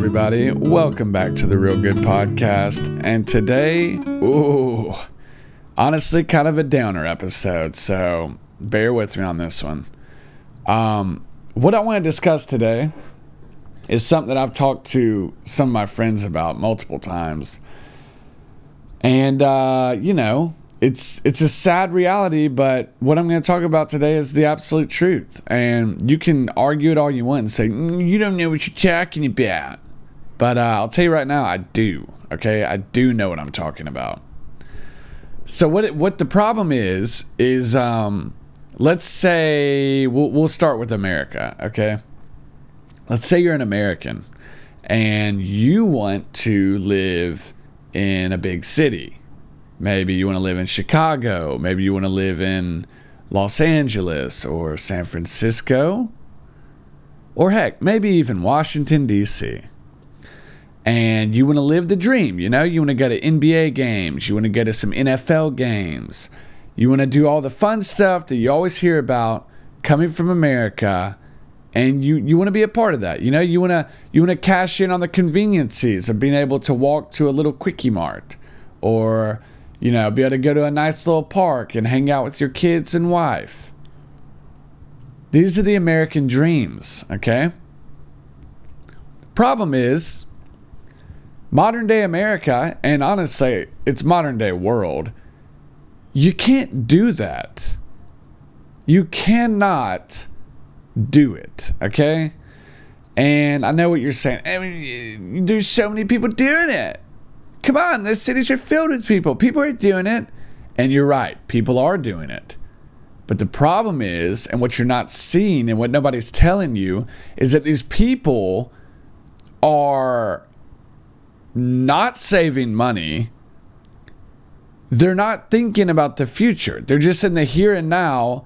everybody? Welcome back to the Real Good Podcast. And today, ooh, honestly, kind of a downer episode. So bear with me on this one. Um, what I want to discuss today is something that I've talked to some of my friends about multiple times. And, uh, you know, it's it's a sad reality, but what I'm going to talk about today is the absolute truth. And you can argue it all you want and say mm, you don't know what you're talking about, but uh, I'll tell you right now, I do. Okay, I do know what I'm talking about. So what it, what the problem is is um, let's say we'll we'll start with America. Okay, let's say you're an American and you want to live in a big city Maybe you want to live in Chicago. Maybe you want to live in Los Angeles or San Francisco. Or heck, maybe even Washington, D.C. And you want to live the dream, you know? You want to go to NBA games. You want to go to some NFL games. You want to do all the fun stuff that you always hear about coming from America and you you want to be a part of that you know you want to you want to cash in on the conveniences of being able to walk to a little quickie mart or you know, be able to go to a nice little park and hang out with your kids and wife. These are the American dreams, okay? Problem is, modern day America, and honestly, it's modern day world, you can't do that. You cannot do it, okay? And I know what you're saying. I mean, there's so many people doing it. Come on, the cities are filled with people. People are doing it. And you're right, people are doing it. But the problem is, and what you're not seeing and what nobody's telling you, is that these people are not saving money. They're not thinking about the future. They're just in the here and now,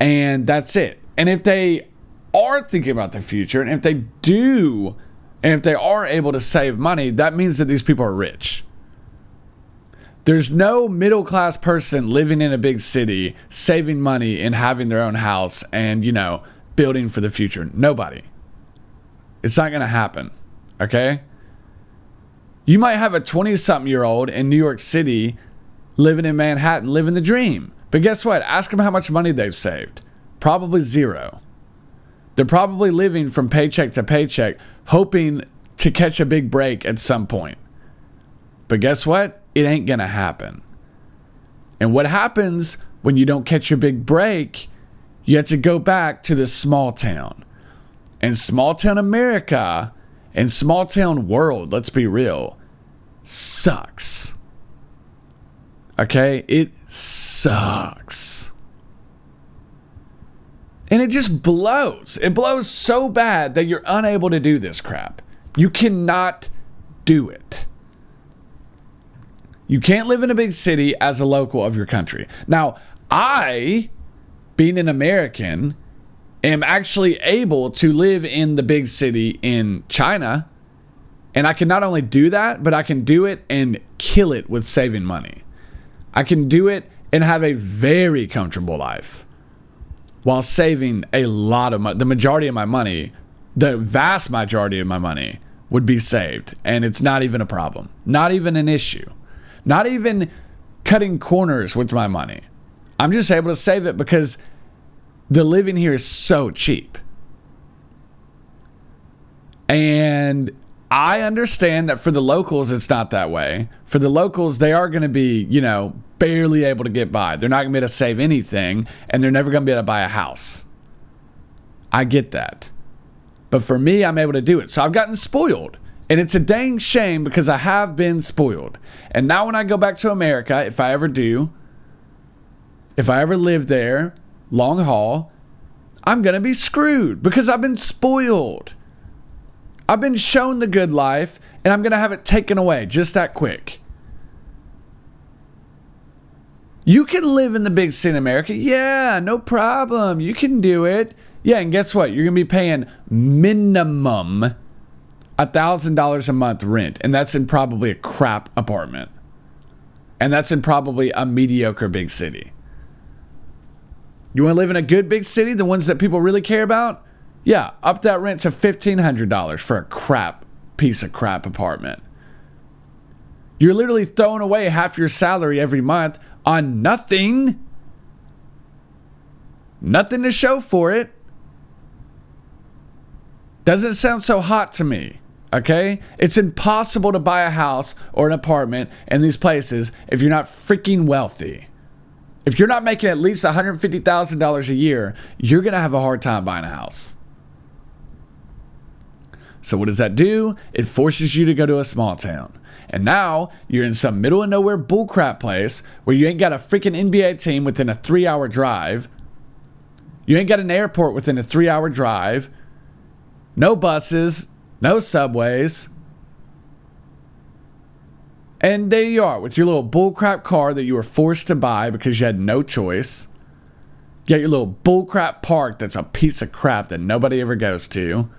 and that's it. And if they are thinking about the future, and if they do and if they are able to save money, that means that these people are rich. There's no middle class person living in a big city saving money and having their own house and, you know, building for the future. Nobody. It's not going to happen. Okay? You might have a 20 something year old in New York City living in Manhattan, living the dream. But guess what? Ask them how much money they've saved. Probably zero. They're probably living from paycheck to paycheck, hoping to catch a big break at some point. But guess what? It ain't going to happen. And what happens when you don't catch your big break? You have to go back to the small town. And small town America and small town world, let's be real, sucks. Okay? It sucks. And it just blows. It blows so bad that you're unable to do this crap. You cannot do it. You can't live in a big city as a local of your country. Now, I, being an American, am actually able to live in the big city in China. And I can not only do that, but I can do it and kill it with saving money. I can do it and have a very comfortable life while saving a lot of money. The majority of my money, the vast majority of my money would be saved. And it's not even a problem, not even an issue, not even cutting corners with my money. I'm just able to save it because the living here is so cheap. And I understand that for the locals, it's not that way. For the locals, they are going to be, you know, barely able to get by. They're not going to be able to save anything, and they're never going to be able to buy a house. I get that. But for me, I'm able to do it. So I've gotten spoiled. And it's a dang shame because I have been spoiled. And now when I go back to America, if I ever do, if I ever live there, long haul, I'm going to be screwed because I've been spoiled. I've been shown the good life and I'm going to have it taken away just that quick. You can live in the big city in America. Yeah, no problem. You can do it. Yeah, and guess what? You're going to be paying minimum $1,000 a month rent, and that's in probably a crap apartment. And that's in probably a mediocre big city. You want to live in a good big city, the ones that people really care about? Yeah, up that rent to $1,500 for a crap piece of crap apartment. You're literally throwing away half your salary every month on nothing. Nothing to show for it. Doesn't sound so hot to me. Okay? It's impossible to buy a house or an apartment in these places if you're not freaking wealthy. If you're not making at least $150,000 a year, you're going to have a hard time buying a house. So, what does that do? It forces you to go to a small town. And now you're in some middle of nowhere bullcrap place where you ain't got a freaking NBA team within a three hour drive. You ain't got an airport within a three hour drive. No buses, no subways. And there you are with your little bullcrap car that you were forced to buy because you had no choice. You got your little bullcrap park that's a piece of crap that nobody ever goes to.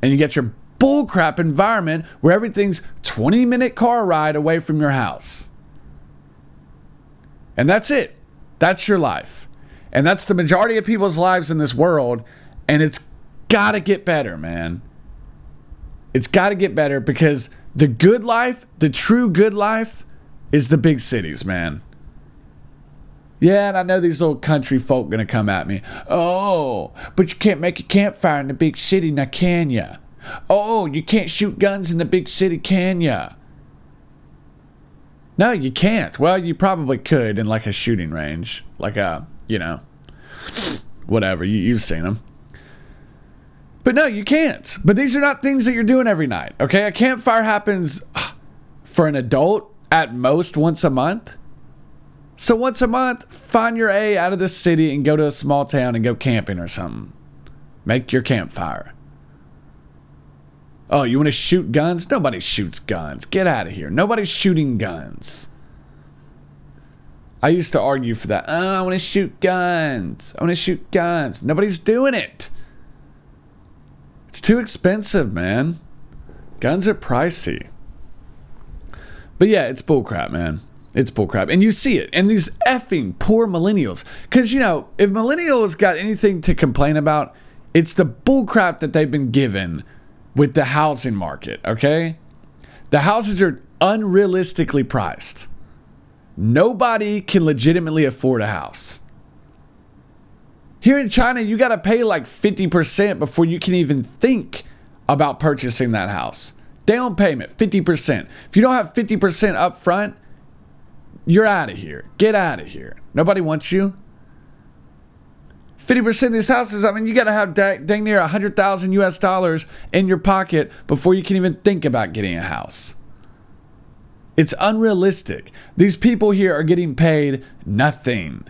And you get your bullcrap environment where everything's 20 minute car ride away from your house. And that's it. That's your life. And that's the majority of people's lives in this world. And it's got to get better, man. It's got to get better because the good life, the true good life, is the big cities, man. Yeah, and I know these little country folk gonna come at me. Oh, but you can't make a campfire in the big city, now can ya? Oh, you can't shoot guns in the big city, can ya? No, you can't. Well, you probably could in like a shooting range, like a, you know, whatever. You, you've seen them. But no, you can't. But these are not things that you're doing every night. Okay, a campfire happens for an adult at most once a month. So once a month, find your A out of the city and go to a small town and go camping or something. Make your campfire. Oh, you want to shoot guns? Nobody shoots guns. Get out of here. Nobody's shooting guns. I used to argue for that. Oh, I want to shoot guns. I want to shoot guns. Nobody's doing it. It's too expensive, man. Guns are pricey. But yeah, it's bullcrap, man. It's bullcrap. And you see it. And these effing poor millennials. Because, you know, if millennials got anything to complain about, it's the bullcrap that they've been given with the housing market, okay? The houses are unrealistically priced. Nobody can legitimately afford a house. Here in China, you got to pay like 50% before you can even think about purchasing that house. Down payment, 50%. If you don't have 50% up front, you're out of here. Get out of here. Nobody wants you. 50% of these houses, I mean, you got to have dang near 100,000 US dollars in your pocket before you can even think about getting a house. It's unrealistic. These people here are getting paid nothing.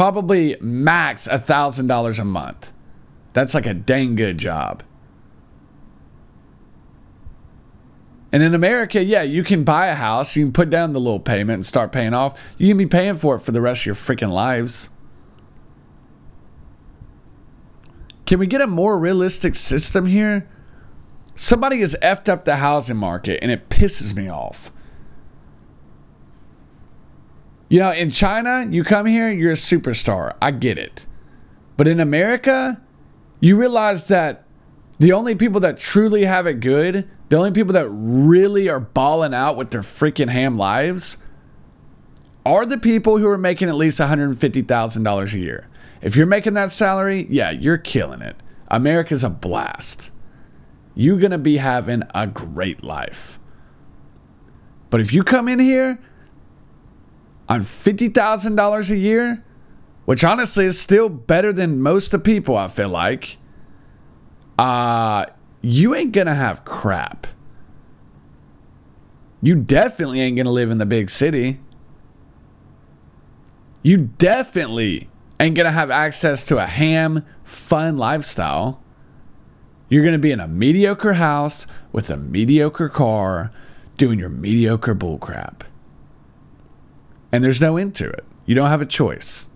Probably max a $1,000 a month. That's like a dang good job. And in America, yeah, you can buy a house, you can put down the little payment and start paying off. You can be paying for it for the rest of your freaking lives. Can we get a more realistic system here? Somebody has effed up the housing market and it pisses me off. You know, in China, you come here, you're a superstar. I get it. But in America, you realize that the only people that truly have it good, the only people that really are balling out with their freaking ham lives, are the people who are making at least $150,000 a year. If you're making that salary, yeah, you're killing it. America's a blast. You're going to be having a great life. But if you come in here on $50,000 a year, which honestly is still better than most of the people, I feel like, uh, you ain't going to have crap. You definitely ain't going to live in the big city. You definitely ain't going to have access to a ham, fun lifestyle. You're going to be in a mediocre house with a mediocre car doing your mediocre bullcrap. And there's no end to it. You don't have a choice.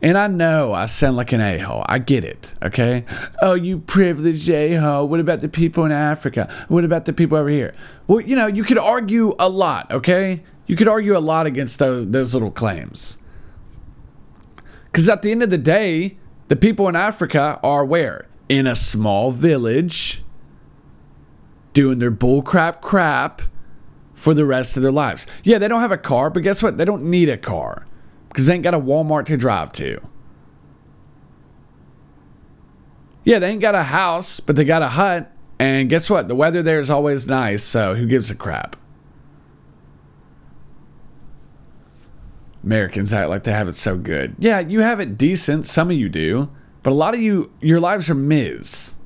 And I know I sound like an a hole. I get it. Okay. Oh, you privileged a hole. What about the people in Africa? What about the people over here? Well, you know, you could argue a lot. Okay. You could argue a lot against those, those little claims. Because at the end of the day, the people in Africa are where? In a small village doing their bullcrap crap for the rest of their lives. Yeah, they don't have a car, but guess what? They don't need a car because they ain't got a Walmart to drive to. Yeah, they ain't got a house, but they got a hut. And guess what? The weather there is always nice, so who gives a crap? Americans act like they have it so good. Yeah, you have it decent. Some of you do. But a lot of you, your lives are Ms.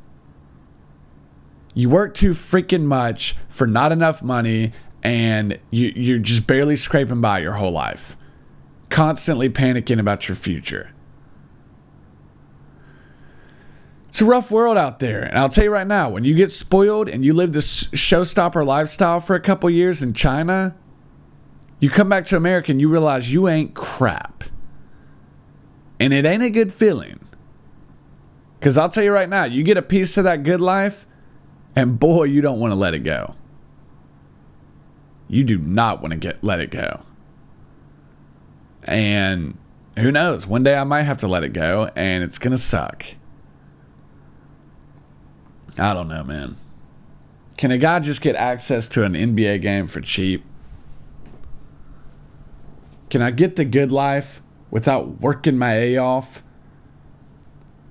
You work too freaking much for not enough money, and you, you're just barely scraping by your whole life. Constantly panicking about your future. It's a rough world out there. And I'll tell you right now, when you get spoiled and you live this showstopper lifestyle for a couple years in China, you come back to America and you realize you ain't crap. And it ain't a good feeling. Because I'll tell you right now, you get a piece of that good life, and boy, you don't want to let it go. You do not want to get let it go. And who knows? One day I might have to let it go, and it's gonna suck. I don't know, man. Can a guy just get access to an NBA game for cheap? Can I get the good life without working my A off?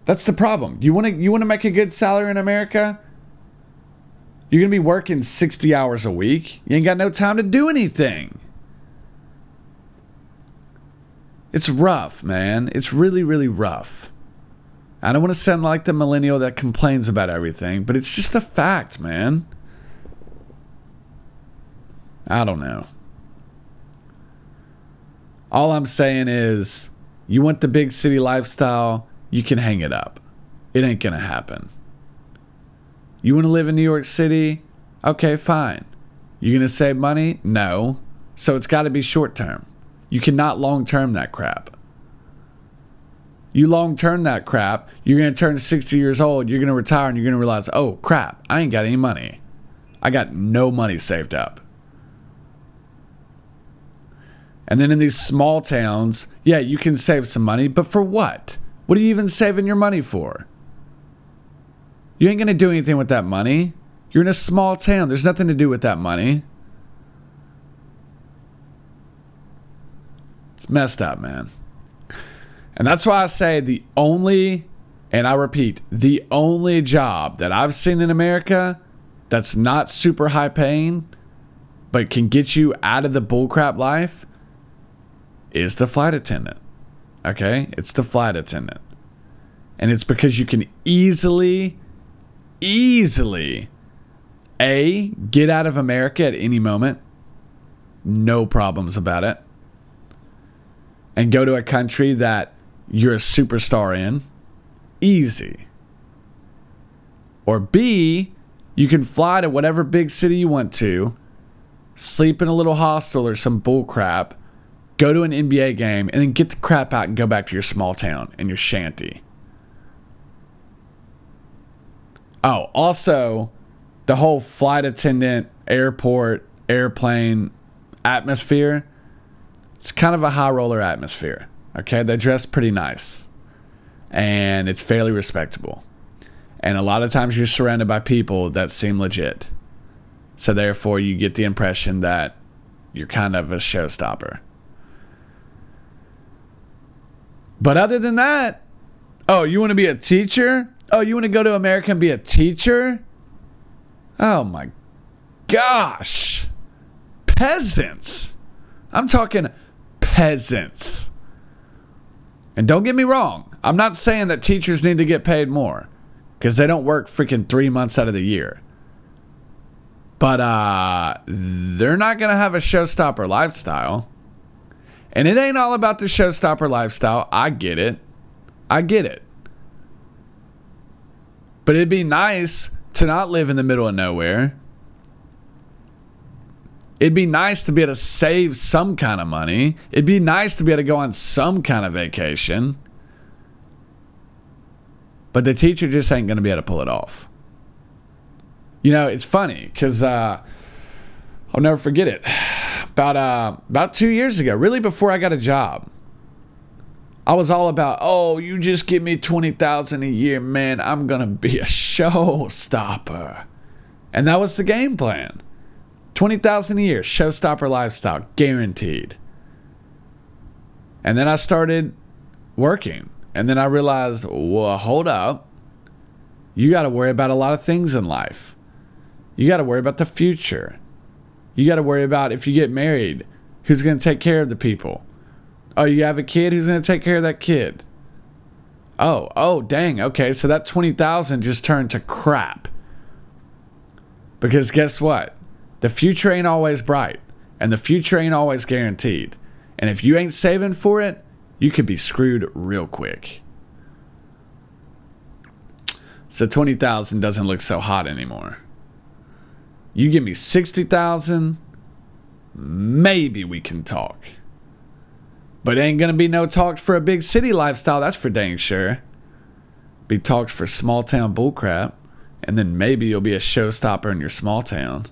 That's the problem. You want to you want to make a good salary in America? You're going to be working 60 hours a week. You ain't got no time to do anything. It's rough, man. It's really really rough. I don't want to sound like the millennial that complains about everything, but it's just a fact, man. I don't know. All I'm saying is, you want the big city lifestyle, you can hang it up. It ain't going to happen. You want to live in New York City? Okay, fine. You going to save money? No. So it's got to be short term. You cannot long term that crap. You long term that crap, you're going to turn 60 years old, you're going to retire, and you're going to realize, oh crap, I ain't got any money. I got no money saved up. And then in these small towns, yeah, you can save some money, but for what? What are you even saving your money for? You ain't to do anything with that money. You're in a small town. There's nothing to do with that money. It's messed up, man. And that's why I say the only, and I repeat, the only job that I've seen in America that's not super high paying, but can get you out of the bullcrap life is the flight attendant. Okay? It's the flight attendant. And it's because you can easily, easily, A, get out of America at any moment. No problems about it. And go to a country that you're a superstar in. Easy. Or B, you can fly to whatever big city you want to, sleep in a little hostel or some bullcrap, go to an NBA game, and then get the crap out and go back to your small town and your shanty. Oh, also, the whole flight attendant, airport, airplane atmosphere, it's kind of a high roller atmosphere. Okay, they dress pretty nice and it's fairly respectable. And a lot of times you're surrounded by people that seem legit. So therefore, you get the impression that you're kind of a showstopper. But other than that, oh, you want to be a teacher? Oh, you want to go to America and be a teacher? Oh my gosh. Peasants. I'm talking peasants. And don't get me wrong, I'm not saying that teachers need to get paid more because they don't work freaking three months out of the year. But uh, they're not going to have a showstopper lifestyle. And it ain't all about the showstopper lifestyle. I get it. I get it. But it'd be nice to not live in the middle of nowhere. It'd be nice to be able to save some kind of money. It'd be nice to be able to go on some kind of vacation. But the teacher just ain't going to be able to pull it off. You know, it's funny because uh, I'll never forget it. About uh, about two years ago, really before I got a job, I was all about, oh, you just give me twenty thousand a year, man. I'm gonna be a showstopper. And that was the game plan. 20,000 a year, showstopper lifestyle, guaranteed. And then I started working. And then I realized, well, hold up. You got to worry about a lot of things in life. You got to worry about the future. You got to worry about if you get married, who's going to take care of the people? Oh, you have a kid, who's going to take care of that kid? Oh, oh, dang. Okay, so that 20,000 just turned to crap. Because guess what? The future ain't always bright, and the future ain't always guaranteed. And if you ain't saving for it, you could be screwed real quick. So 20,000 doesn't look so hot anymore. You give me 60,000, maybe we can talk. But ain't gonna be no talks for a big city lifestyle, that's for dang sure. Be talks for small town bullcrap, and then maybe you'll be a showstopper in your small town.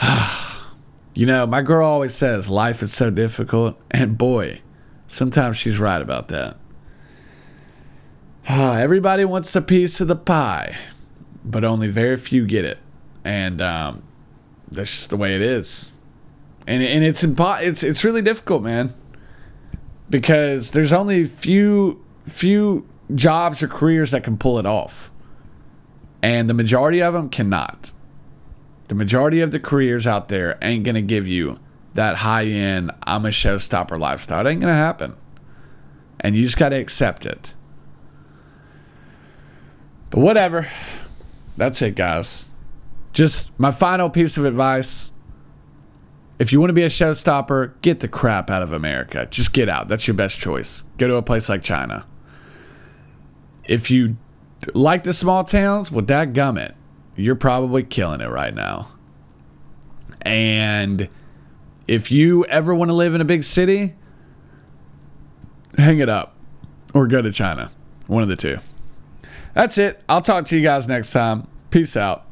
you know, my girl always says life is so difficult, and boy, sometimes she's right about that. Everybody wants a piece of the pie, but only very few get it, and um, that's just the way it is. And and it's impo- it's it's really difficult, man, because there's only few few jobs or careers that can pull it off, and the majority of them cannot the majority of the careers out there ain't to give you that high end, I'm a showstopper lifestyle. It ain't to happen. And you just got to accept it. But whatever. That's it, guys. Just my final piece of advice. If you want to be a showstopper, get the crap out of America. Just get out. That's your best choice. Go to a place like China. If you like the small towns, well, dadgummit you're probably killing it right now. And if you ever want to live in a big city, hang it up or go to China. One of the two. That's it. I'll talk to you guys next time. Peace out.